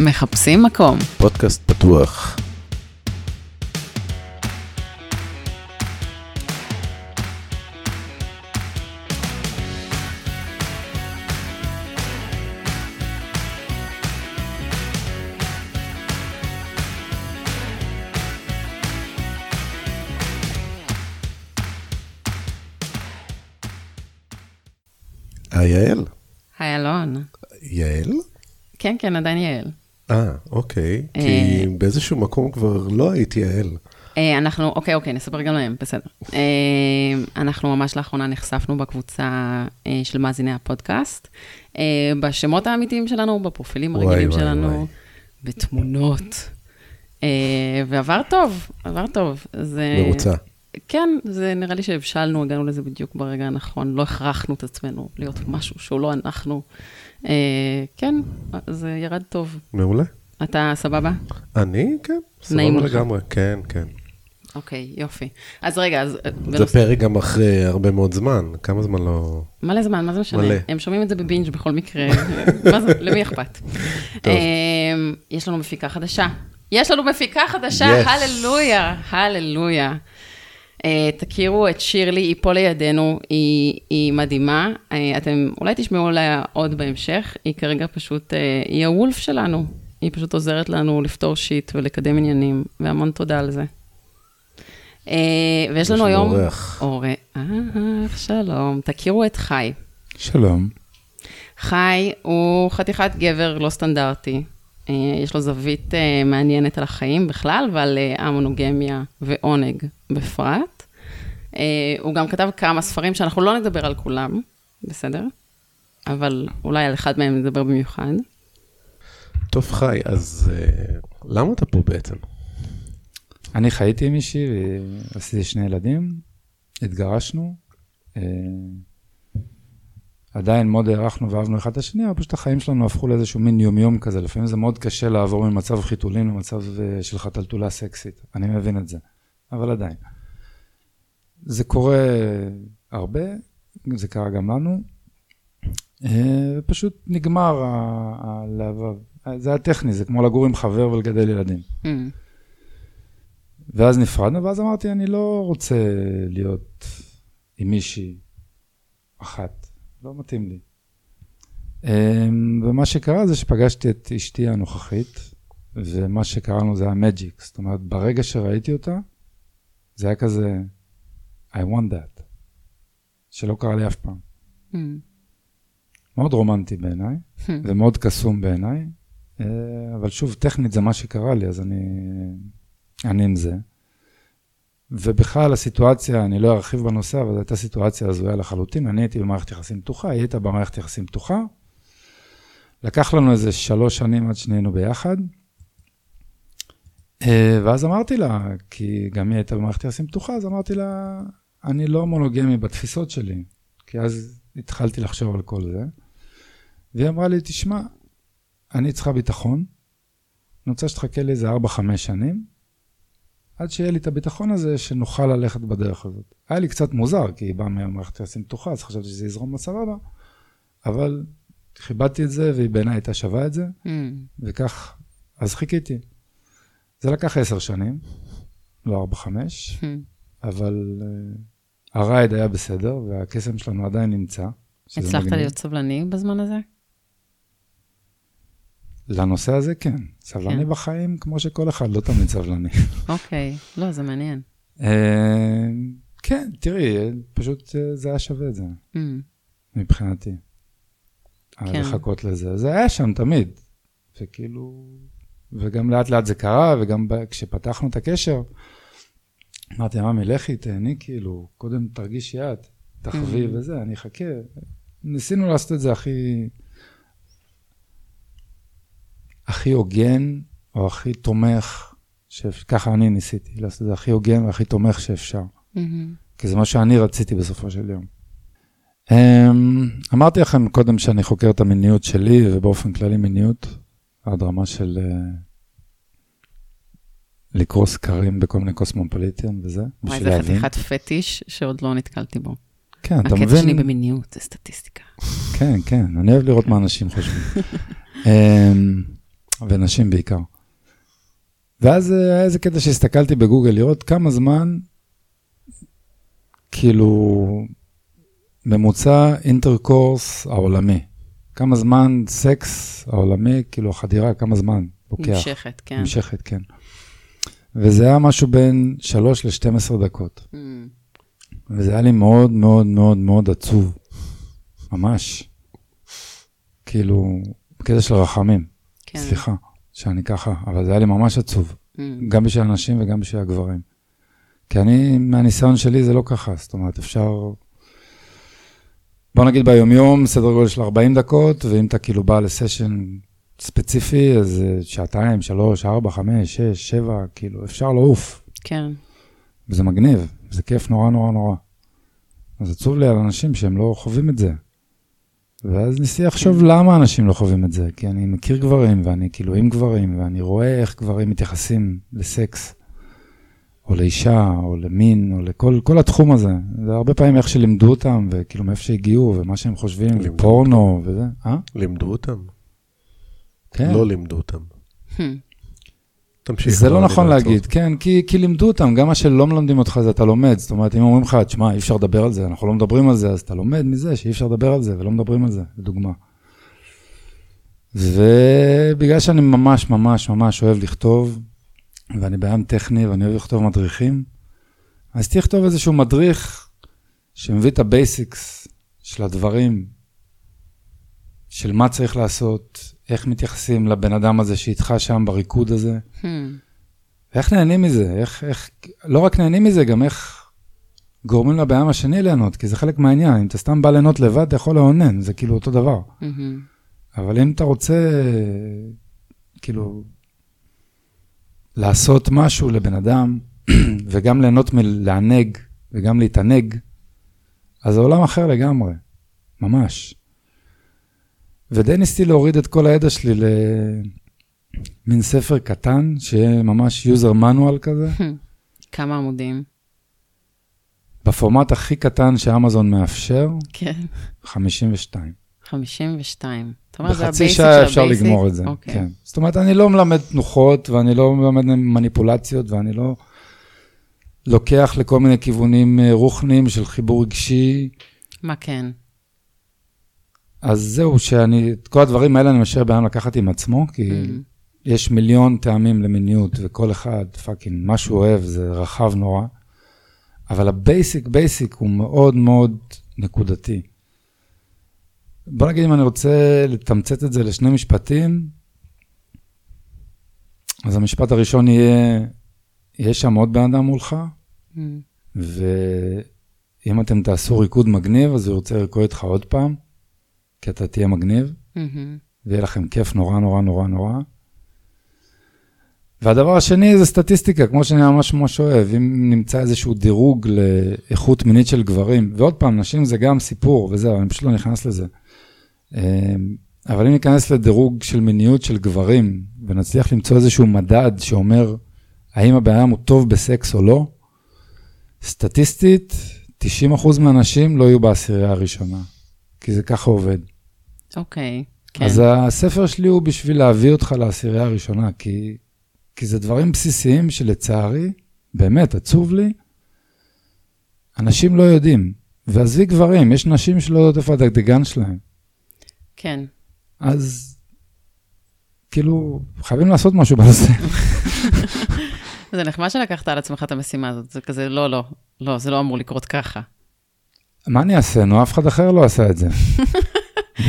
מחפשים מקום. פודקאסט פתוח. היי יעל. היי אלון. יעל? כן, כן, עדיין יעל. אה, אוקיי. אה. כי באיזשהו מקום כבר לא הייתי יעל. אה, אנחנו, אוקיי, אוקיי, נספר גם להם, בסדר. אה, אנחנו ממש לאחרונה נחשפנו בקבוצה אה, של מאזיני הפודקאסט, אה, בשמות האמיתיים שלנו, בפרופילים הרגילים שלנו. בתמונות. אה, ועבר טוב, עבר טוב. מרוצה. כן, זה נראה לי שהבשלנו, הגענו לזה בדיוק ברגע הנכון, לא הכרחנו את עצמנו להיות משהו שהוא לא אנחנו. אה, כן, זה ירד טוב. מעולה. אתה סבבה? אני, כן, סבבה לך. לגמרי, כן, כן. אוקיי, יופי. אז רגע, אז... אה, זה בנוס- פרק גם אחרי הרבה מאוד זמן, כמה זמן לא... מלא זמן, מה זה משנה? מלא. הם שומעים את זה בבינג' בכל מקרה. מה זה, למי אכפת? טוב. אמ, יש לנו מפיקה חדשה. יש לנו מפיקה חדשה, Yes. הללויה, הללויה. אה, תכירו את שירלי, היא פה לידינו, היא, היא מדהימה. אה, אתם אולי תשמעו עליה עוד בהמשך, היא כרגע פשוט, אה, היא הוולף שלנו. היא פשוט עוזרת לנו לפתור שיט ולקדם עניינים, והמון תודה על זה. ויש לנו היום... אורח. אורח, שלום. תכירו את חי. שלום. חי הוא חתיכת גבר לא סטנדרטי. אה, יש לו זווית אה, מעניינת על החיים בכלל ועל אה, המונוגמיה ועונג בפרט. הוא גם כתב כמה ספרים שאנחנו לא נדבר על כולם, בסדר? אבל אולי על אחד מהם נדבר במיוחד. טוב, חי, אז למה אתה פה בעצם? אני חייתי עם מישהי ועשיתי שני ילדים, התגרשנו. עדיין מאוד הערכנו ואהבנו אחד את השני, אבל פשוט החיים שלנו הפכו לאיזשהו מין יומיום כזה. לפעמים זה מאוד קשה לעבור ממצב חיתולים למצב אה, של חתלתולה סקסית. אני מבין את זה, אבל עדיין. זה קורה הרבה, זה קרה גם לנו. אה, פשוט נגמר הלהבה. זה היה טכני, זה כמו לגור עם חבר ולגדל ילדים. Mm, ואז נפרדנו, ואז אמרתי, אני לא רוצה להיות עם מישהי אחת, לא מתאים לי. אמ, ומה שקרה זה שפגשתי את אשתי הנוכחית, ומה שקרה לנו זה היה מג'יק. זאת אומרת, ברגע שראיתי אותה, זה היה כזה, I want that, שלא קרה לי אף פעם. mm, מאוד רומנטי בעיניי, Hmm. ומאוד קסום בעיניי, אה, אבל שוב, טכנית זה מה שקרה לי, אז אני, אני עם זה. ובכלל הסיטואציה, אני לא ארחיב בנושא, אבל זו הייתה סיטואציה הזויה לחלוטין. אני הייתי במערכת יחסים פתוחה, היא הייתה במערכת יחסים פתוחה. לקח לנו איזה שלוש שנים עד שנהיינו ביחד. אה, ואז אמרתי לה, כי גם היא הייתה במערכת יחסים פתוחה, אז אמרתי לה, אני לא מונוגמי בתפיסות שלי. כי אז התחלתי לחשוב על כל זה. והיא אמרה לי, תשמע, אני צריכה ביטחון, אני רוצה שתחכה לי איזה 4-5 שנים, עד שיהיה לי את הביטחון הזה, שנוכל ללכת בדרך הזאת. היה לי קצת מוזר, כי היא באה מהמערכת יחסים פתוחה, אז חשבתי שזה יזרום בסבבה, אבל כיבדתי את זה, והיא בעיניי הייתה שווה את זה, mm. וכך, אז חיכיתי. זה לקח עשר שנים, לא ארבע-חמש, Hmm. אבל uh, הרייד היה בסדר, והקסם שלנו עדיין נמצא. הצלחת מגניב. להיות סבלני בזמן הזה? לנושא הזה כן. סבלני כן. בחיים, כמו שכל אחד, לא תמיד סבלני. אוקיי, לא, זה מעניין. אה, כן, תראי, פשוט אה, זה היה שווה את זה, Mm, מבחינתי. כן. לחכות לזה. זה היה שם תמיד. וכאילו, וגם לאט לאט זה קרה, וגם כשפתחנו את הקשר, אמרתי, ממי, לכי, תהני, כאילו, קודם תרגישי את, תחווי Mhm. וזה, אני אחכה. ניסינו לעשות את זה הכי... הכי הוגן, או הכי תומך, שאפ- ככה אני ניסיתי לעשות את זה הכי הוגן והכי תומך שאפשר. mm-hmm. כי זה מה שאני רציתי בסופו של יום. אמ, אמרתי לכם קודם שאני חוקר את המיניות שלי, ובאופן כללי מיניות, עד רמה של אה, לקרוא סקרים בכל מיני קוסמופוליטים וזה, וואי, בשביל זה להבין. חתיכת פטיש שעוד לא נתקלתי בו. כן, אתה הקטע שלי מבין? במיניות זה סטטיסטיקה. כן, כן, אני אוהב לראות מה אנשים חושבים. ונשים בעיקר. ואז אה, היה איזה קטע שהסתכלתי בגוגל לראות כמה זמן, כאילו, ממוצע אינטרקורס העולמי. כמה זמן סקס העולמי, כאילו החדירה, כמה זמן לוקח. נמשכת, כן. נמשכת, כן. וזה היה משהו בין 3 ל-12 דקות. Mm, וזה היה לי מאוד מאוד מאוד מאוד עצוב. ממש. כאילו, בקטע של רחמים. כן. סליחה, שאני ככה, אבל זה היה לי ממש עצוב. Mm, גם בשביל הנשים וגם בשביל הגברים. כי אני, מהניסיון שלי זה לא ככה, זאת אומרת, אפשר... בוא נגיד ביומיום, סדר גודל של 40 דקות, ואם אתה כאילו בא לסשן ספציפי, אז אה, שעתיים, שלוש, ארבע, חמש, שש, שבע, כאילו, אפשר לעוף. כן. וזה מגניב, זה כיף נורא נורא נורא. אז עצוב לי על אנשים שהם לא חווים את זה. ואז ניסיתי לחשוב למה אנשים לא חווים את זה, כי אני מכיר גברים, ואני כאילו עם גברים, ואני רואה איך גברים מתייחסים לסקס, או לאישה, או למין, או לכל כל התחום הזה. זה הרבה פעמים איך שלימדו אותם, וכאילו מאיפה שהגיעו, ומה שהם חושבים, לימדו פורנו וזה. אה? לימדו אותם? כן. לא לימדו אותם. תמשיך. זה לא נכון אעצור להגיד, אותך. כן, כי, כי לימדו אותם, גם מה שלא מלמדים אותך זה אתה לומד. זאת אומרת, אם אומרים לך, תשמע, אי אפשר לדבר על זה, אנחנו לא מדברים על זה, אז אתה לומד מזה שאי אפשר לדבר על זה ולא מדברים על זה, לדוגמה. ובגלל שאני ממש ממש ממש אוהב לכתוב, ואני בן אדם טכני ואני אוהב לכתוב מדריכים, אז רציתי לכתוב איזשהו מדריך שמביא את ה basics של הדברים, של מה צריך לעשות, איך מתייחסים לבן אדם הזה שאיתך שם בריקוד הזה. hmm, איך נהנים מזה? איך, איך, לא רק נהנים מזה, גם איך גורמים לבן אדם השני ליהנות, כי זה חלק מהעניין. אם אתה סתם בא ליהנות לבד, אתה יכול לאונן, זה כאילו אותו דבר. מהמם. אבל אם אתה רוצה, כאילו, לעשות משהו לבן אדם, וגם ליהנות מלענג, וגם להתענג, אז זה עולם אחר לגמרי, ממש. ודי ניסיתי להוריד את כל הידע שלי למין ספר קטן, שיהיה ממש user manual כזה, כמה עמודים. בפורמט הכי קטן שאמזון מאפשר, כן. 52. 52. אתה אומר, זה בחצי ה basic שעה אפשר ה basic? לגמור את זה, אוקיי. כן. זאת אומרת, אני לא מלמד תנוחות, ואני לא מלמד מניפולציות, ואני לא לוקח לכל מיני כיוונים אה, רוחניים של חיבור רגשי. מה כן? אז זהו, שאני, את כל הדברים האלה אני משאיר לבן אדם לקחת עם עצמו, כי Mm. יש מיליון טעמים למיניות, וכל אחד, fucking, מה שהוא אוהב זה רחב נורא. אבל ה basic, basic הוא מאוד מאוד נקודתי. בוא נגיד אם אני רוצה לתמצת את זה לשני משפטים, אז המשפט הראשון יהיה, יש שם עוד בן אדם מולך, Hmm, ואם אתם תעשו ריקוד מגניב, אז הוא ירצה לרקוד איתך עוד פעם, כי אתה תהיה מגניב. מהמם. ויהיה לכם כיף נורא נורא נורא נורא. והדבר השני זה סטטיסטיקה, כמו שאני ממש ממש אוהב, אם נמצא איזשהו דירוג לאיכות מינית של גברים, ועוד פעם, נשים זה גם סיפור, וזהו, אני פשוט לא נכנס לזה. אמ, אבל אם ניכנס לדירוג של מיניות של גברים, ונצליח למצוא איזשהו מדד שאומר האם הבן אדם הוא טוב בסקס או לא, סטטיסטית, 90% מהאנשים לא יהיו בעשירייה הראשונה, כי זה ככה עובד. אוקיי. כן. אז הספר שלי הוא בשביל להביא אותך לעשירייה הראשונה, כי, כי זה דברים בסיסיים שלצערי, באמת, עצוב לי, אנשים לא יודעים. ועזבי גברים, יש נשים שלא יודעות איפה הדגדגן שלהם. כן. אז כאילו, חייבים לעשות משהו בנושא. זה נחמד שלקחת על עצמך את המשימה הזאת, זה כזה, לא, לא, לא, זה לא אמור לקרות ככה. מה אני אעשה? נו, אף אחד אחר לא עשה את זה.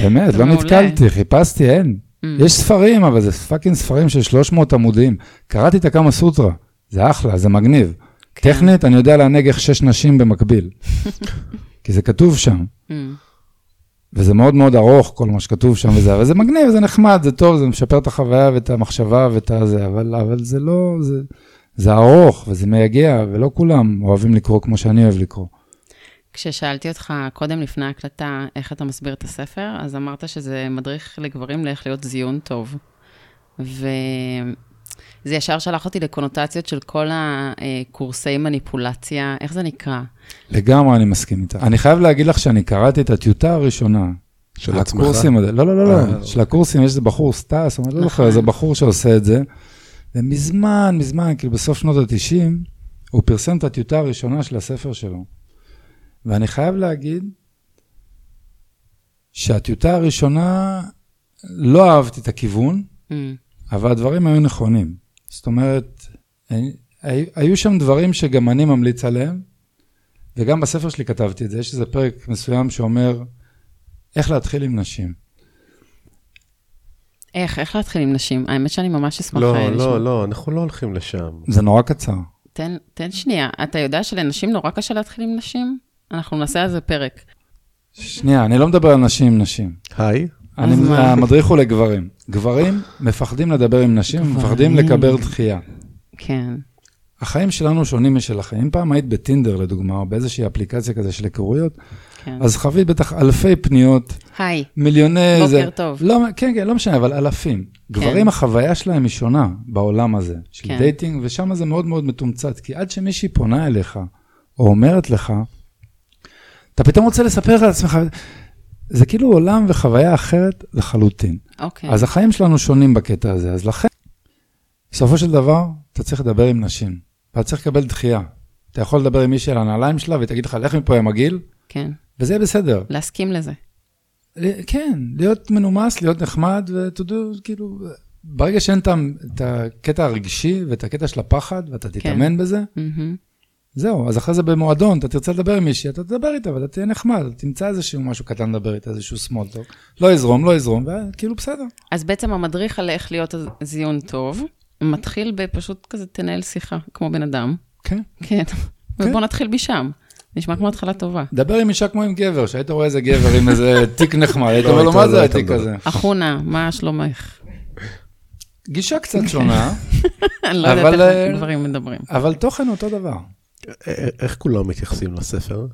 באמת, לא. נתקלתי, חיפשתי, אין. Mm. יש ספרים, אבל זה פאקינג ספרים של 300 עמודים. קראתי את הקמה סוטרה, זה אחלה, זה מגניב. כן. טכנית, אני יודע לענג איך שש נשים במקביל. כי זה כתוב שם, Mm. וזה מאוד מאוד ארוך, כל מה שכתוב שם וזה, אבל זה מגניב, זה נחמד, זה טוב, זה משפר את החוויה ואת המחשבה ואת הזה, אבל, אבל זה לא, זה, זה ארוך וזה מייגע, ולא כולם אוהבים לקרוא כמו שאני אוהב לקרוא. כששאלתי אותך קודם לפני ההקלטה איך אתה מסביר את הספר, אז אמרת שזה מדריך לגברים לאיך להיות זיון טוב. וזה ישר שלח אותי לקונוטציות של כל הקורסי מניפולציה, איך זה נקרא? לגמרי אני מסכים איתה. אני חייב להגיד לך שאני קראתי את הטיוטה הראשונה של עצמך? הקורסים, האלה- לא, לא, לא, אה, לא, של הקורסים יש איזה בחור סטאס, אני לא זוכר, נכון. איזה בחור שעושה את זה, ומזמן, מזמן, כאילו בסוף שנות ה-90, הוא פרסם את הטיוטה הראשונה של הספר שלו. ואני חייב להגיד שהטיוטה הראשונה, לא אהבתי את הכיוון, Mm, אבל הדברים היו נכונים. זאת אומרת, הי- היו שם דברים שגם אני ממליץ עליהם, וגם בספר שלי כתבתי את זה, יש איזה פרק מסוים שאומר איך להתחיל עם נשים. איך, איך להתחיל עם נשים? האמת שאני ממש אשמח לא, אה, לשמוע. לא, לא, אנחנו לא הולכים לשם. זה נורא קצר. תן, תן שנייה, אתה יודע שלנשים נורא קשה להתחיל עם נשים? אנחנו נעשה על זה פרק. שנייה, אני לא מדבר על נשים עם נשים. היי, אני? המדריך הוא לגברים. גברים מפחדים לדבר עם נשים, גברים. מפחדים לקבל דחייה. כן. החיים שלנו שונים משלכם. אם פעם היית בטינדר, לדוגמה, או באיזושהי אפליקציה כזה של היכרויות, כן. אז חווית בטח אלפי פניות, היי, מיליוני... בוקר זה- טוב. לא, כן, כן, לא משנה, אבל אלפים. גברים, החוויה שלהם היא שונה בעולם הזה, של כן. dating, ושם זה מאוד מאוד מתומצת, כי עד שמישהי פונה אליך, או אומרת לך, אתה פתאום רוצה לספר על עצמך, זה כאילו עולם וחוויה אחרת לחלוטין. אוקיי. אז החיים שלנו שונים בקטע הזה, אז לכן, בסופו של דבר, אתה צריך לדבר עם נשים, ואתה צריך לקבל דחייה. אתה יכול לדבר עם מישהי על הנעליים שלה, והיא תגיד לך, לך מפה עם מגעיל, כן. וזה יהיה בסדר. להסכים לזה. כן, להיות מנומס, להיות נחמד, ותודו, כאילו, ברגע שאין את הקטע הרגשי ואת הקטע של הפחד, ואתה כן. תתאמן בזה, מהמם. זהו, אז אחרי זה במועדון, אתה תרצה לדבר עם מישהי, אתה תדבר איתה, ואתה תהיה נחמד, תמצא איזשהו משהו קטן לדבר איתה, איזשהו small talk. לא יזרום, לא יזרום, וכאילו בסדר. אז בעצם המדריך על איך להיות זיון טוב, מתחיל בפשוט כזה, תנהל שיחה, כמו בן אדם. כן. כן. ובוא נתחיל משם. נשמע כמו התחלה טובה. דבר עם אישה כמו עם גבר, שהיית רואה איזה גבר עם איזה תיק נחמד, היית לא, אומר לו, מה זה התיק מדבר." הזה? אחונה, מה שלומך? גישה קצת שונה, אני לא יודעת אבל, איך אה, גברים מדברים. אבל תוכן אותו דבר. איך כולם מתייחסים לספר?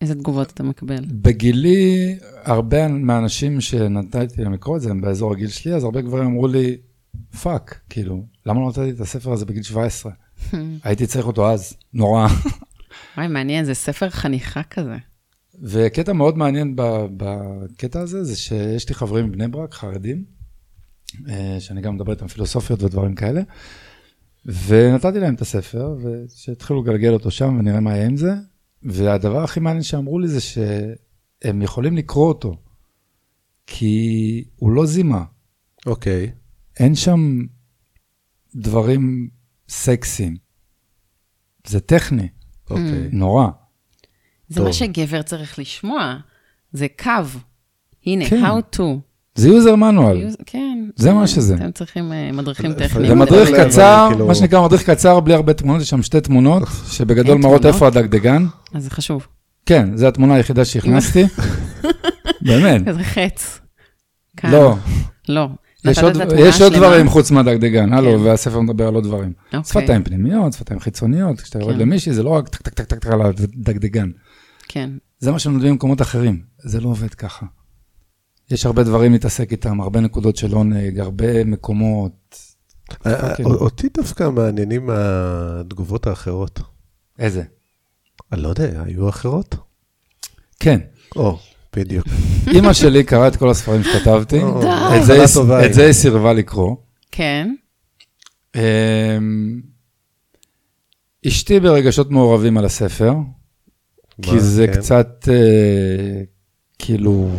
איזה תגובות אתה מקבל? בגילי, הרבה מהאנשים שנתתי להם לקרוא את זה, הם באזור הגיל שלי, אז הרבה גברים אמרו לי, fuck, כאילו, למה לא נתתי את הספר הזה בגיל 17? הייתי צריך אותו אז, נורא. וואי, מעניין, זה ספר חניכה כזה. וקטע מאוד מעניין ב- בקטע הזה, זה שיש לי חברים מבני ברק, חרדים, אה, שאני גם מדבר איתם פילוסופיות ודברים כאלה, ונתתי להם את הספר, ושהתחילו לגלגל אותו שם ונראה מה יהיה עם זה, והדבר הכי מעניין שאמרו לי זה שהם יכולים לקרוא אותו, כי הוא לא זימה, אוקיי. אין שם דברים סקסיים. זה טכני, אוקיי. נורא. זה טוב. מה שגבר צריך לשמוע, זה כאילו. הנה, כן. how to. זה user manual. כן. זה כן, מה שזה. אתם צריכים אה, מדריכים טכניים. זה מדריך קצר, כאילו- מה שנקרא מדריך קצר בלי הרבה תמונות, יש שם שתי תמונות, שבגדול מראות? איפה הדגדגן. אז זה חשוב. כן, זו התמונה היחידה שהכנסתי. באמת. איזה חץ. לא, לא. יש עוד-? דברים חוץ מהדגדגן, הלו, כן. והספר מדבר על עוד דברים. אוקיי. שפתיים פנימיות, שפתיים חיצוניות, כשאתה יורד כן. למישהי זה לא רק טק טק טק טק טק על הדגדגן. כן. זה מה שלומדים במקומות אחרים, זה לא עובד ככה. יש הרבה דברים להתעסק איתם, הרבה נקודות של עונג, הרבה מקומות. א- א- כן. אותי דווקא מעניינים התגובות האחרות. איזה? אני לא יודע, היו אחרות? כן. או, בדיוק. אימא שלי קראה את כל הספרים שכתבתי. את זה היא- סירבה לקרוא. כן. אמ, אשתי ברגשות מעורבים על הספר, כי זה כן? קצת אה, כאילו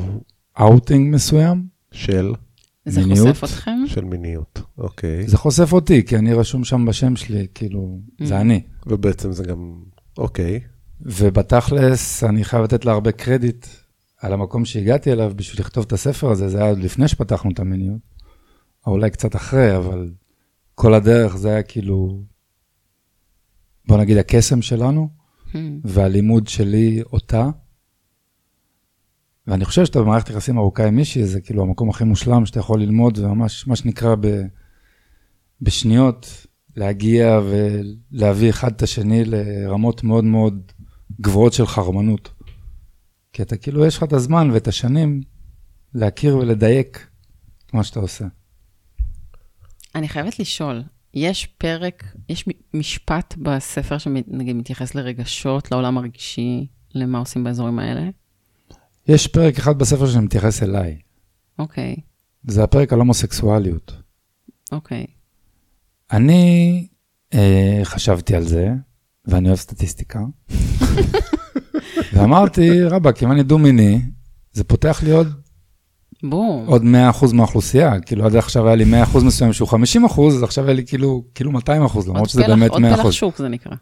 אאוטינג מסוים. של, זה מיניות? חושף אתכם? של מיניות, אוקיי. זה חושף אותי, כי אני רשום שם בשם שלי, כאילו, זה Mm. אני. ובעצם זה גם, אוקיי. ובתכלס, אני חייב לתת לה הרבה קרדיט על המקום שהגעתי אליו בשביל לכתוב את הספר הזה, זה היה עוד לפני שפתחנו את המיניות, או אולי קצת אחרי, אבל כל הדרך זה היה כאילו, בוא נגיד, הקסם שלנו, Hmm. והלימוד שלי אותה. ואני חושב שאתה במערכת יחסים ארוכה עם מישהי, זה כאילו המקום הכי מושלם שאתה יכול ללמוד, וממש, מה שנקרא, ב, בשניות, להגיע ולהביא אחד את השני לרמות מאוד מאוד גבוהות של חרמנות. כי אתה כאילו, יש לך את הזמן ואת השנים להכיר ולדייק מה שאתה עושה. אני חייבת לשאול, יש פרק, יש משפט בספר שנגיד מתייחס לרגשות, לעולם הרגשי, למה עושים באזורים האלה? יש פרק אחד בספר שמתייחס אליי. אוקיי, זה הפרק על הומוסקסואליות. אוקיי. אני אה, חשבתי על זה, ואני אוהב סטטיסטיקה, ואמרתי, רבאק, אם אני דו-מיני, זה פותח לי עוד, בום. עוד 100% מהאוכלוסייה. כאילו, עד עכשיו היה לי 100% מסוים שהוא 50%, אז עכשיו היה לי כאילו, כאילו 200%, למרות שזה פלח- באמת 100%. עוד פלח שוק זה נקרא.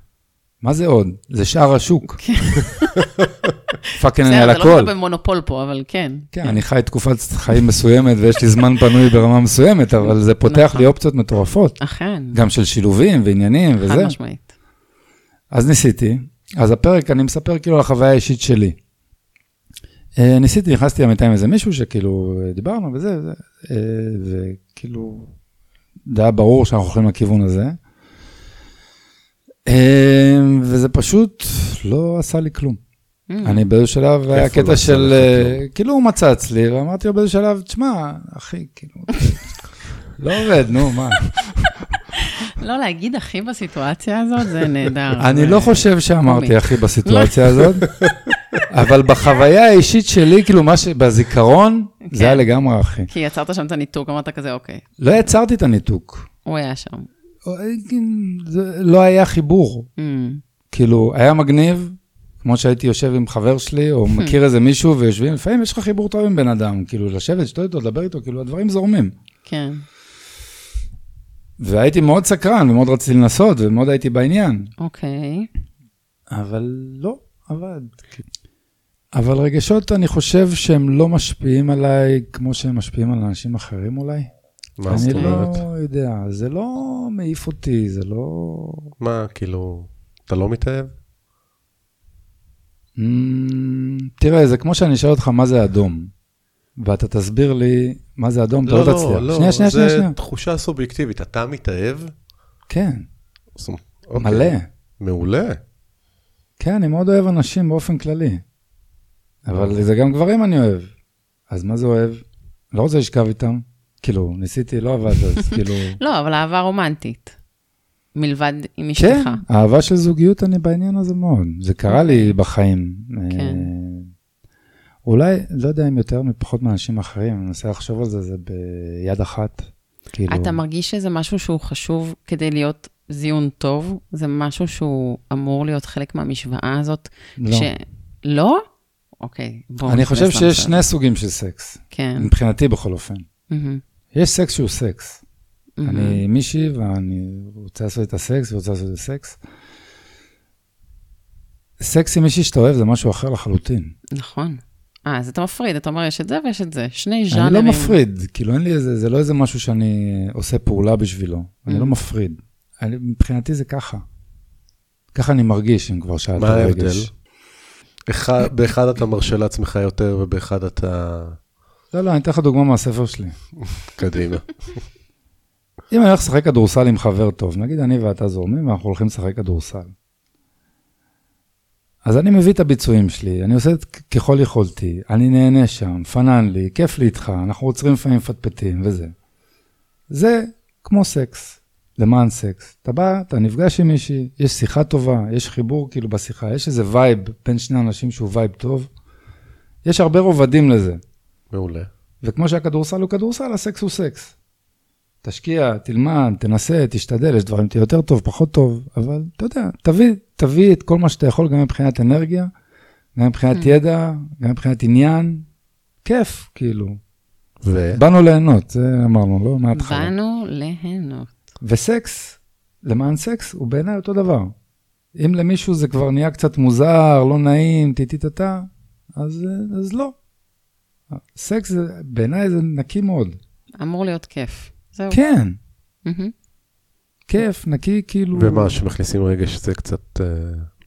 מה זה עוד? זה שאר השוק. fucking בסדר, על לא הכל. מדבר במונופול פה, אבל כן. כן, אני חי תקופת חיים מסוימת ויש לי זמן פנוי ברמה מסוימת, אבל זה פותח נכון. לי אופציות מטורפות. אכן, גם של שילובים ועניינים חד וזה. משמעית. אז ניסיתי. אז הפרק, אני מספר כאילו על החוויה האישית שלי. אה, ניסיתי, נכנסתי למיטה עם איזה מישהו שכאילו אה, דיברנו וזה, וזה, אה, וכאילו, זה היה ברור שאנחנו הולכים לכיוון הזה. וזה פשוט לא עשה לי כלום. Mm, אני באיזשהו שלב, היה לא קטע עשה של, אה? כאילו הוא מצא אצלי, ואמרתי לו באיזשהו שלב, תשמע, אחי, כאילו, לא עובד, נו, מה. לא, להגיד אחי בסיטואציה הזאת, זה נהדר. אני לא חושב שאמרתי. אחי בסיטואציה הזאת, אבל בחוויה האישית שלי, כאילו מה שבזיכרון, זה כן. היה לגמרי אחי. כי יצרת שם את הניתוק, אמרת כזה, אוקיי, לא יצרתי את הניתוק. הוא היה שם. זה לא היה חיבור. Mm, כאילו, היה מגניב, כמו שהייתי יושב עם חבר שלי, או מכיר איזה מישהו, ויושבים, לפעמים יש לך חיבור טוב עם בן אדם, כאילו, לשבת, לשתות איתו, לדבר איתו, כאילו, הדברים זורמים. כן, והייתי מאוד סקרן, ומאוד רציתי לנסות, ומאוד הייתי בעניין. אוקיי. אבל לא עבד. אבל רגשות, אני חושב שהם לא משפיעים עליי כמו שהם משפיעים על אנשים אחרים אולי. מה זאת אני לא אומרת? יודע, זה לא מעיף אותי, זה לא... מה, כאילו, אתה לא מתאהב? Mm, תראה, זה כמו שאני אשאל אותך מה זה אדום, ואתה תסביר לי מה זה אדום, אתה לא תצליח. שנייה, שנייה, שנייה, שנייה. זה תחושה סובייקטיבית. אתה מתאהב? כן, אוקיי. מלא. מעולה. כן, אני מאוד אוהב אנשים באופן כללי. אבל זה גם גברים אני אוהב. אז מה זה אוהב? לא רוצה לשכב איתם. כאילו, ניסיתי, לא עבד, אז כאילו... לא, אבל אהבה רומנטית. מלבד עם כן, אשתך. אהבה של זוגיות אני בעניין הזה מאוד. זה קרה לי בחיים. כן. אה, אולי, לא יודע אם יותר מפחות מאנשים אחרים, אני מנסה לחשוב על זה, זה ביד אחת. כאילו, אתה מרגיש שזה משהו שהוא חשוב כדי להיות זיון טוב? זה משהו שהוא אמור להיות חלק מהמשוואה הזאת? לא. ש... לא? אוקיי, בואו אני חושב שיש שני. סוגים של סקס, כן. מבחינתי בכל אופן. מהמם, יש סקס שהוא סקס. מהמם. אני מישהי ואני רוצה לעשות את הסקס ורוצה לעשות את הסקס. סקס עם מישהי שאתה אוהב זה משהו אחר לחלוטין. נכון. אה, אז אתה מפריד, אתה אומר, יש את זה ויש את זה. שני ז'אנרים. אני לא מפריד, כאילו אין לי איזה, זה לא איזה משהו שאני עושה פעולה בשבילו, אני לא Mm. מפריד. אני, מבחינתי זה ככה. ככה אני מרגיש, אם כבר שאלת מה על ההבדל? רגש. אחד- באחד אתה מרשה לעצמך יותר ובאחד אתה... לא, לא, אני אתן לך דוגמה מהספר שלי. קדימה. אם אני הולך לשחק כדורסל עם חבר טוב, נגיד אני ואתה זורמים ואנחנו הולכים לשחק כדורסל. אז אני מביא את הביצועים שלי, אני עושה את ככל יכולתי, אני נהנה שם, פנן לי, כיף לי איתך, אנחנו עוצרים לפעמים מפטפטים וזה. זה כמו סקס, למען סקס. אתה בא, אתה נפגש עם מישהי, יש שיחה טובה, יש חיבור כאילו בשיחה, יש איזה vibe בין שני אנשים שהוא vibe טוב. יש הרבה רובדים לזה. מעולה. וכמו שהכדורסל הוא כדורסל, הסקס הוא סקס. תשקיע, תלמד, תנסה, תשתדל, יש דברים תהיה יותר טוב, פחות טוב, אבל אתה יודע, תביא, תביא את כל מה שאתה יכול, גם מבחינת אנרגיה, גם מבחינת Mm. ידע, גם מבחינת עניין, כיף, כאילו. ו... באנו ליהנות, זה אמרנו, לא? מההתחלה. באנו ליהנות. וסקס, למען סקס, הוא בעיניי אותו דבר. אם למישהו זה כבר נהיה קצת מוזר, לא נעים, טיטיטטה, אז, אז לא. סקס, בעיניי זה נקי מאוד. אמור להיות כיף. זהו. כן. כיף, נקי, כאילו... ומה, שמכניסים רגש זה קצת אה,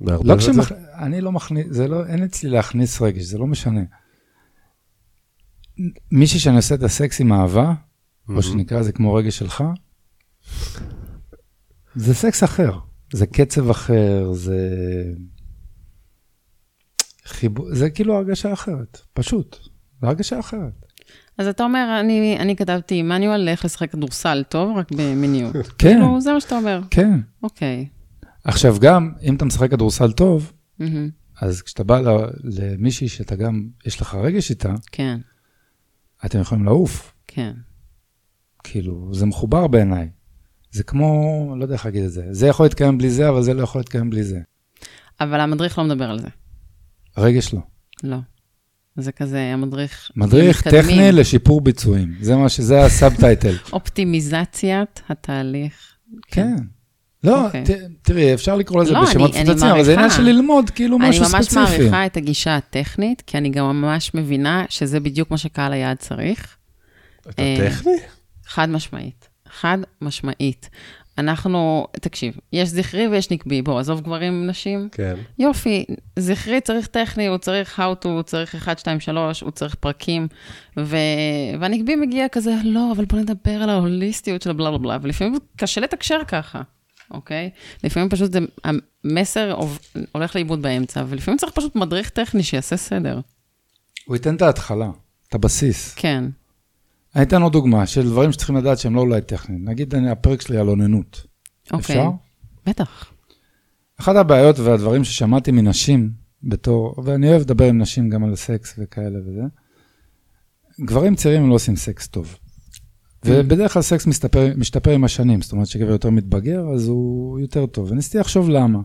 מערבב לא את זה? אני לא מכניס, זה לא, אין אצלי להכניס רגש, זה לא משנה. מישהי שאני עושה את הסקס עם אהבה, מהמם. או שנקרא זה כמו רגש שלך, זה סקס אחר, זה קצב אחר, זה... חיבור, זה כאילו הרגשה אחרת, פשוט, זה הרגשה אחרת. אז אתה אומר, אני, אני כתבתי מניואל לאיך לשחק כדורסל טוב, רק במיניות. כן, כאילו, זה מה שאתה אומר. כן. אוקיי. עכשיו גם, אם אתה משחק כדורסל טוב, מהמם. אז כשאתה בא למישהי שאתה גם, יש לך רגש איתה, כן, אתם יכולים לעוף. כן. כאילו, זה מחובר בעיניי. זה כמו, לא יודע איך להגיד את זה. זה יכול להתקיים בלי זה, אבל זה לא יכול להתקיים בלי זה. אבל המדריך לא מדבר על זה. הרגש לא. לא. זה כזה, המדריך... מדריך מתקדמים. טכני לשיפור ביצועים. זה מה ש... זה הסאבטייטל. אופטימיזציית התהליך. כן. לא, אוקיי. ת- תראי, אפשר לקרוא לזה לא, בשמות אני- אני מפוצצים, אבל זה עניין. של ללמוד כאילו אני משהו ממש ספציפי. מעריכה את הגישה הטכנית, כי אני גם ממש מבינה שזה בדיוק מה שקהל היעד צריך. אתה אה, טכני? חד משמעית. חד משמעית. אנחנו, תקשיב, יש זכרי ויש נקבי, בוא, עזוב גברים, נשים. כן. יופי, זכרי צריך טכני, הוא צריך how to, הוא צריך 1, 2, 3, הוא צריך פרקים, ו... והנקבי מגיע כזה, לא, אבל בוא נדבר על ההוליסטיות של הבלה בלה בלה, ולפעמים קשה לתקשר ככה, אוקיי? לפעמים פשוט זה, המסר הולך לאיבוד באמצע, ולפעמים צריך פשוט מדריך טכני שיעשה סדר. הוא ייתן את ההתחלה, את הבסיס. כן, אני אתן עוד דוגמה של דברים שצריכים לדעת שהם לא אולי טכניים. נגיד, אני- הפרק שלי על אוננות. אוקיי. אפשר? בטח. אחת הבעיות והדברים ששמעתי מנשים בתור, ואני אוהב לדבר עם נשים גם על סקס וכאלה וזה, גברים צעירים לא עושים סקס טוב. ובדרך כלל סקס מסתפר, משתפר עם השנים, זאת אומרת שגבר יותר מתבגר, אז הוא יותר טוב. וניסיתי לחשוב למה.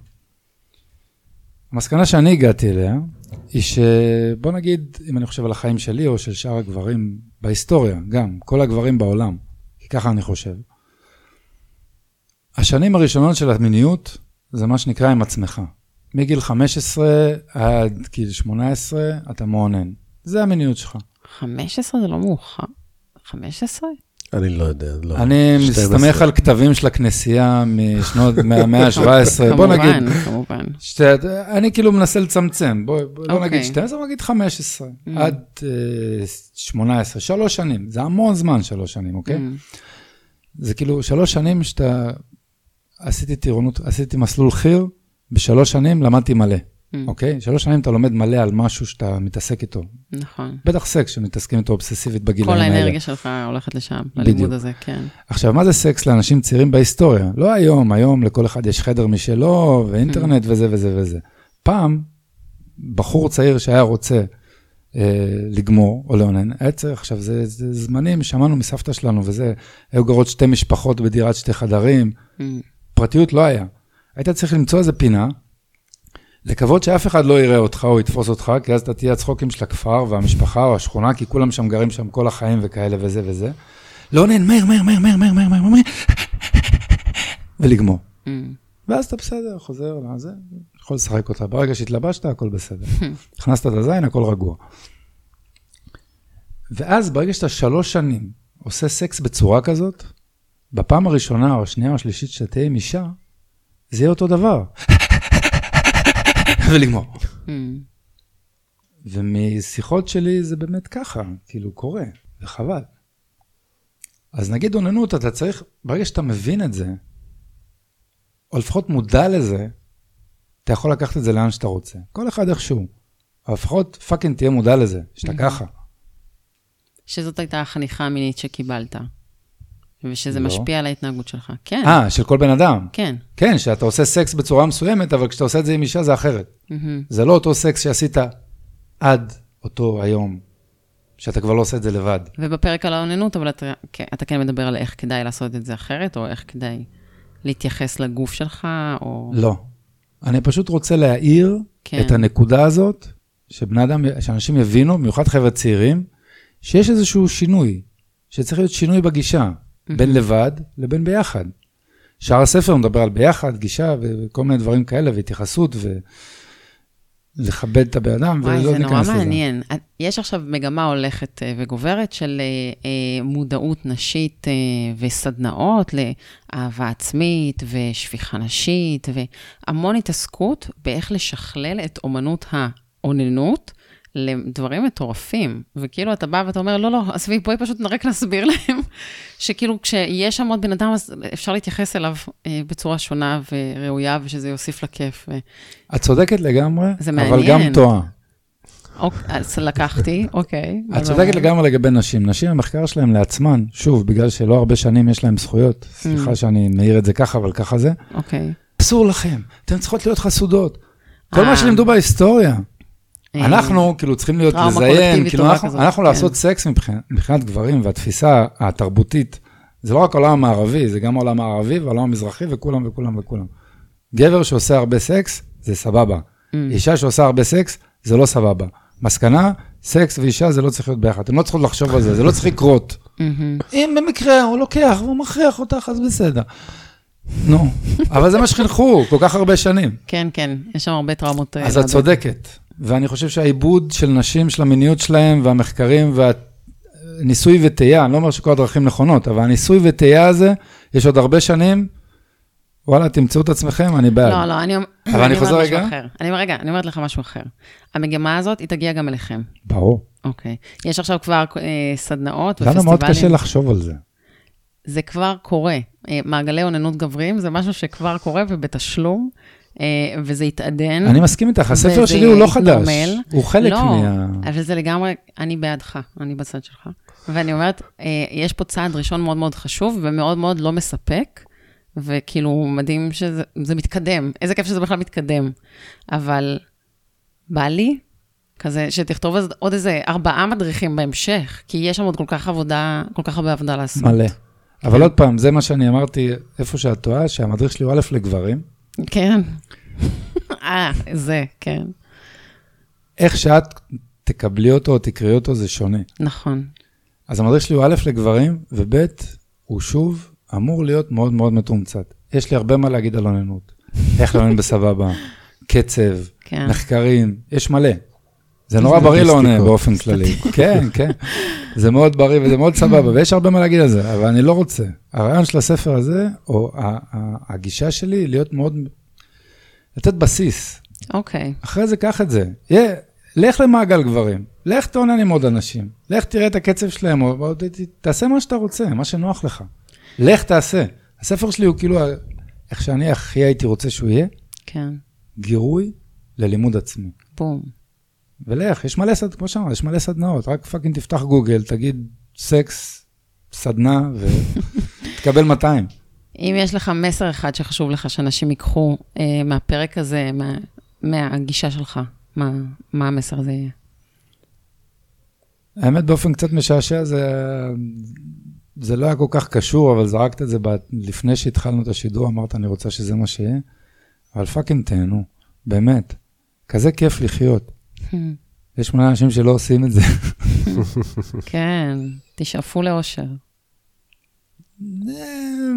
המסקנה שאני הגעתי אליה, היא שבוא נגיד, אם אני חושב על החיים שלי או של שאר הגברים בהיסטוריה, גם, כל הגברים בעולם, כי ככה אני חושב. השנים הראשונות של המיניות זה מה שנקרא עם עצמך. מגיל 15 עד גיל 18 אתה מעונן. זה המיניות שלך. 15 זה לא מאוחר. 15? אני לא יודע, לא. אני 12. מסתמך על כתבים של הכנסייה משנות, מהמאה ה-17, בוא נגיד, כמובן, כמובן. שתי, אני כאילו מנסה לצמצם, בוא, בוא לא אוקיי. נגיד 12, בוא נגיד 15, Mm. עד uh, 18, שלוש שנים, זה המון זמן שלוש שנים, אוקיי? Mm. זה כאילו שלוש שנים שאתה, עשיתי טירונות, עשיתי מסלול חי"ר, בשלוש שנים למדתי מלא, Mm. אוקיי? שלוש שנים אתה לומד מלא על משהו שאתה מתעסק איתו. נכון. בטח סקס שמתעסקים איתו אובססיבית בגילאים כל האלה. האנרגיה שלך הולכת לשם, בדיוק. ללימוד הזה, כן. עכשיו, מה זה סקס לאנשים צעירים בהיסטוריה? לא היום, היום לכל אחד יש חדר משלו, ואינטרנט וזה וזה וזה. פעם, בחור צעיר שהיה רוצה אה, לגמור או לאונן, היה צריך, עכשיו, זה, זה זמנים, שמענו מסבתא שלנו וזה, היו גרות שתי משפחות בדירת שתי חדרים, Mm. פרטיות לא היה. היית צריך למצוא איזה פינה, לקוות שאף אחד לא יראה אותך או יתפוס אותך, כי אז אתה תהיה הצחוקים של הכפר והמשפחה או השכונה, כי כולם שם גרים שם כל החיים וכאלה וזה וזה. לאונן, מהר, מהר, מהר, מהר, מהר, מהר, מהר, מהר, ולגמור. Mm. ואז אתה בסדר, חוזר לזה, יכול לשחק אותה. ברגע שהתלבשת, הכל בסדר. הכנסת את הזין, הכל רגוע. ואז ברגע שאתה שלוש שנים עושה סקס בצורה כזאת, בפעם הראשונה או השנייה או השלישית שאתה תהיה עם אישה, זה יהיה אותו דבר. ולגמור. Mm. ומשיחות שלי זה באמת ככה, כאילו קורה, וחבל. אז נגיד אוננות, אתה צריך, ברגע שאתה מבין את זה, או לפחות מודע לזה, אתה יכול לקחת את זה לאן שאתה רוצה. כל אחד איכשהו. אבל לפחות fucking תהיה מודע לזה, שאתה ככה. שזאת הייתה החניכה המינית שקיבלת, ושזה לא. משפיע על ההתנהגות שלך. כן, אה, של כל בן אדם. כן. כן, שאתה עושה סקס בצורה מסוימת, אבל כשאתה עושה את זה עם אישה זה אחרת. מהמם. זה לא אותו סקס שעשית עד אותו היום, שאתה כבר לא עושה את זה לבד. ובפרק על האוננות, אבל אתה, כן- אתה כן מדבר על איך כדאי לעשות את זה אחרת, או איך כדאי להתייחס לגוף שלך, או... לא. אני פשוט רוצה להעיר כן. את הנקודה הזאת, שבני אדם, שאנשים יבינו, במיוחד חבר'ה צעירים, שיש איזשהו שינוי, שצריך להיות שינוי בגישה, בין לבד לבין ביחד. שאר הספר מדבר על ביחד, גישה וכל מיני דברים כאלה, והתייחסות, ולכבד את הבן אדם, וואי, ולא זה נורא ניכנס לזה. מעניין. יש עכשיו מגמה הולכת אה, וגוברת של אה, אה, מודעות נשית וסדנאות לאהבה עצמית ושפיכה נשית, והמון התעסקות באיך לשכלל את אומנות האוננות לדברים מטורפים. וכאילו אתה בא ואתה אומר, לא, לא, עזבי, בואי פשוט רק נסביר להם, שכאילו כשיש שם עוד בן אדם, אז אפשר להתייחס אליו אה, בצורה שונה וראויה, ושזה יוסיף לכיף. ו... את צודקת לגמרי, זה אבל מעניין. גם טועה. אוקיי, אז לקחתי, אוקיי. את צודקת לגמרי לגבי נשים. נשים, המחקר שלהם לעצמן, שוב, בגלל שלא הרבה שנים יש להם זכויות, Mm. סליחה שאני מעיר את זה ככה, אבל ככה זה, אוקיי. אסור לכם, אתן צריכות להיות חסודות. כל מה אה. שלימדו בהיסטוריה. אה, אנחנו כאילו צריכים להיות, לזיין, כאילו אנחנו, אנחנו כן. לעשות סקס מבחינת, גברים, והתפיסה התרבותית, זה לא רק העולם המערבי, זה גם העולם הערבי והעולם המזרחי וכולם וכולם וכולם. גבר שעושה הרבה סקס, זה סבבה. Mm. אישה שעושה הרבה סקס, זה לא סבבה. מסקנה, סקס ואישה זה לא צריך להיות ביחד. אתם לא צריכות לחשוב על זה, זה לא צריך לקרות. אם במקרה הוא לוקח והוא מכריח אותך, אז בסדר. נו, אבל זה מה שחינכו כל כך הרבה שנים. כן, כן, יש שם הרבה טראומות. אה, אז את. צודקת. ואני חושב שהעיבוד של נשים, של המיניות שלהם, והמחקרים, והניסוי וטעייה, אני לא אומר שכל הדרכים נכונות, אבל הניסוי וטעייה הזה, יש עוד הרבה שנים, וואלה, תמצאו את עצמכם, אני בעד. לא, לא, אני אבל אני חוזר אומרת משהו רגע. אחר. אני רגע, אני אומרת לך משהו אחר. המגמה הזאת, היא תגיע גם אליכם. ברור. אוקיי. יש עכשיו כבר אה, סדנאות לנו ופסטיבלים. מאוד קשה לחשוב על זה. זה כבר קורה. אה, מעגלי אוננות גבריים זה משהו שכבר קורה ובתשלום, וזה יתעדן. אני מסכים איתך, הספר שלי הוא לא חדש, יתנרמל. הוא חלק לא, מה... אבל זה לגמרי, אני בעדך, אני בצד שלך. ואני אומרת, אה, יש פה צעד ראשון מאוד מאוד חשוב ומאוד מאוד לא מספק, וכאילו מדהים שזה זה מתקדם. איזה כיף שזה בכלל מתקדם. אבל בא לי כזה שתכתוב עוד איזה ארבעה מדריכים בהמשך, כי יש שם עוד כל כך עבודה, כל כך הרבה עבודה לעשות. מלא. אבל עוד פעם, זה מה שאני אמרתי, איפה שאת טועה, שהמדריך שלי הוא א' לגברים, כן. אה, זה, כן. איך שאת תקבלי אותו או תקראי אותו זה שונה. נכון. אז המדריך שלי הוא א' לגברים, וב' הוא שוב אמור להיות מאוד מאוד מתומצת. יש לי הרבה מה להגיד על אוננות. איך לאונן בסבבה, קצב, כן. מחקרים, יש מלא. זה נורא בריא לאונן סטטיסטיקות. באופן כללי. כן, כן. זה מאוד בריא וזה מאוד סבבה, ויש הרבה מה להגיד על זה, אבל אני לא רוצה. הרעיון של הספר הזה, או ה- ה- הגישה שלי, היא להיות מאוד... לתת בסיס. אוקיי. אחרי זה, קח את זה. לך למעגל גברים, לך תאונן עם עוד אנשים, לך תראה את הקצב שלהם, או, תעשה מה שאתה רוצה, מה שנוח לך. לך תעשה. הספר שלי הוא כאילו, איך שאני הכי הייתי רוצה שהוא יהיה, כן. גירוי ללימוד עצמי. בום. ולך, יש מלא סד, כמו שאמרת, יש מלא סדנאות, רק fucking תפתח גוגל, תגיד סקס, סדנה, ותקבל 200. אם יש לך מסר אחד שחשוב לך שאנשים ייקחו אה, מהפרק הזה, מה, מהגישה שלך, מה, מה המסר הזה יהיה? האמת, באופן קצת משעשע, זה, זה לא היה כל כך קשור, אבל זרקת את זה ב- לפני שהתחלנו את השידור, אמרת, אני רוצה שזה מה שיהיה, אבל פאקינג תהנו, באמת. כזה כיף לחיות. יש מלא אנשים שלא עושים את זה. כן, תשאפו לאושר.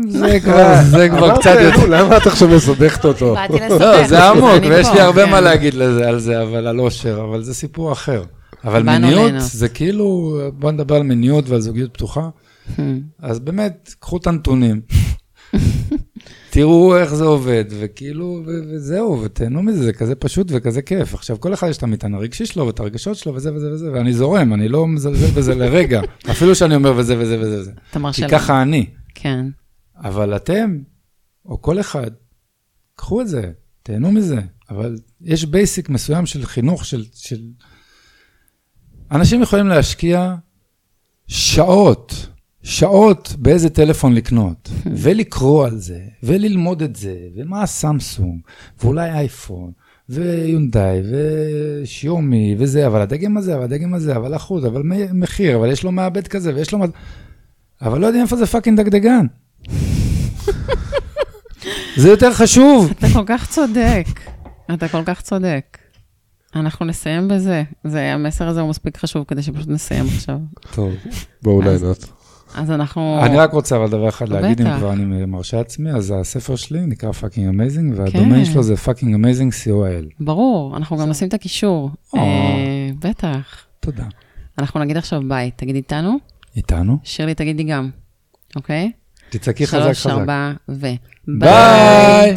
זה כבר, זה כבר קצת יותר... למה את עכשיו מסבכת אותו? באתי. לא, זה עמוק, ויש לי הרבה. מה להגיד לזה, על זה, אבל על אושר, אבל זה סיפור אחר. אבל מיניות. זה כאילו, בוא נדבר על מיניות ועל זוגיות פתוחה. אז באמת, קחו את הנתונים, תראו איך זה עובד, וכאילו, וזהו, ותהנו מזה, זה כזה פשוט וכזה כיף. עכשיו, כל אחד יש את המטען הרגשי שלו ואת הרגשות שלו וזה וזה וזה, ואני זורם, אני לא מזלזל בזה לרגע, אפילו שאני אומר וזה וזה וזה. אתה מרשה כי לי. ככה אני. כן. אבל אתם, או כל אחד, קחו את זה, תהנו מזה. אבל יש basic מסוים של חינוך, של... של... אנשים יכולים להשקיע שעות, שעות באיזה טלפון לקנות, ולקרוא על זה, וללמוד את זה, ומה הסמסונג, ואולי אייפון, ויונדאי, ושיומי, וזה, אבל הדגם הזה, אבל הדגם הזה, אבל אחוז, אבל מחיר, אבל יש לו מעבד כזה, ויש לו... מה- אבל לא יודעים איפה זה fucking דגדגן. זה יותר חשוב. אתה כל כך צודק. אתה כל כך צודק. אנחנו נסיים בזה. זה, המסר הזה הוא מספיק חשוב כדי שפשוט נסיים עכשיו. טוב, באנו ליהנות. אז אנחנו... אני רק רוצה אבל דבר אחד להגיד, אם. כבר אני מרשה עצמי, אז הספר שלי נקרא Fucking Amazing, והדומיין שלו זה Fucking Amazing co.il. ברור, אנחנו גם נשים את הקישור. או. אה, בטח. תודה. אנחנו נגיד עכשיו ביי. תגיד איתנו, איתנו? שירלי תגידי גם, אוקיי? תצעקי חזק שלוש, חזק. ארבע, ו... ביי!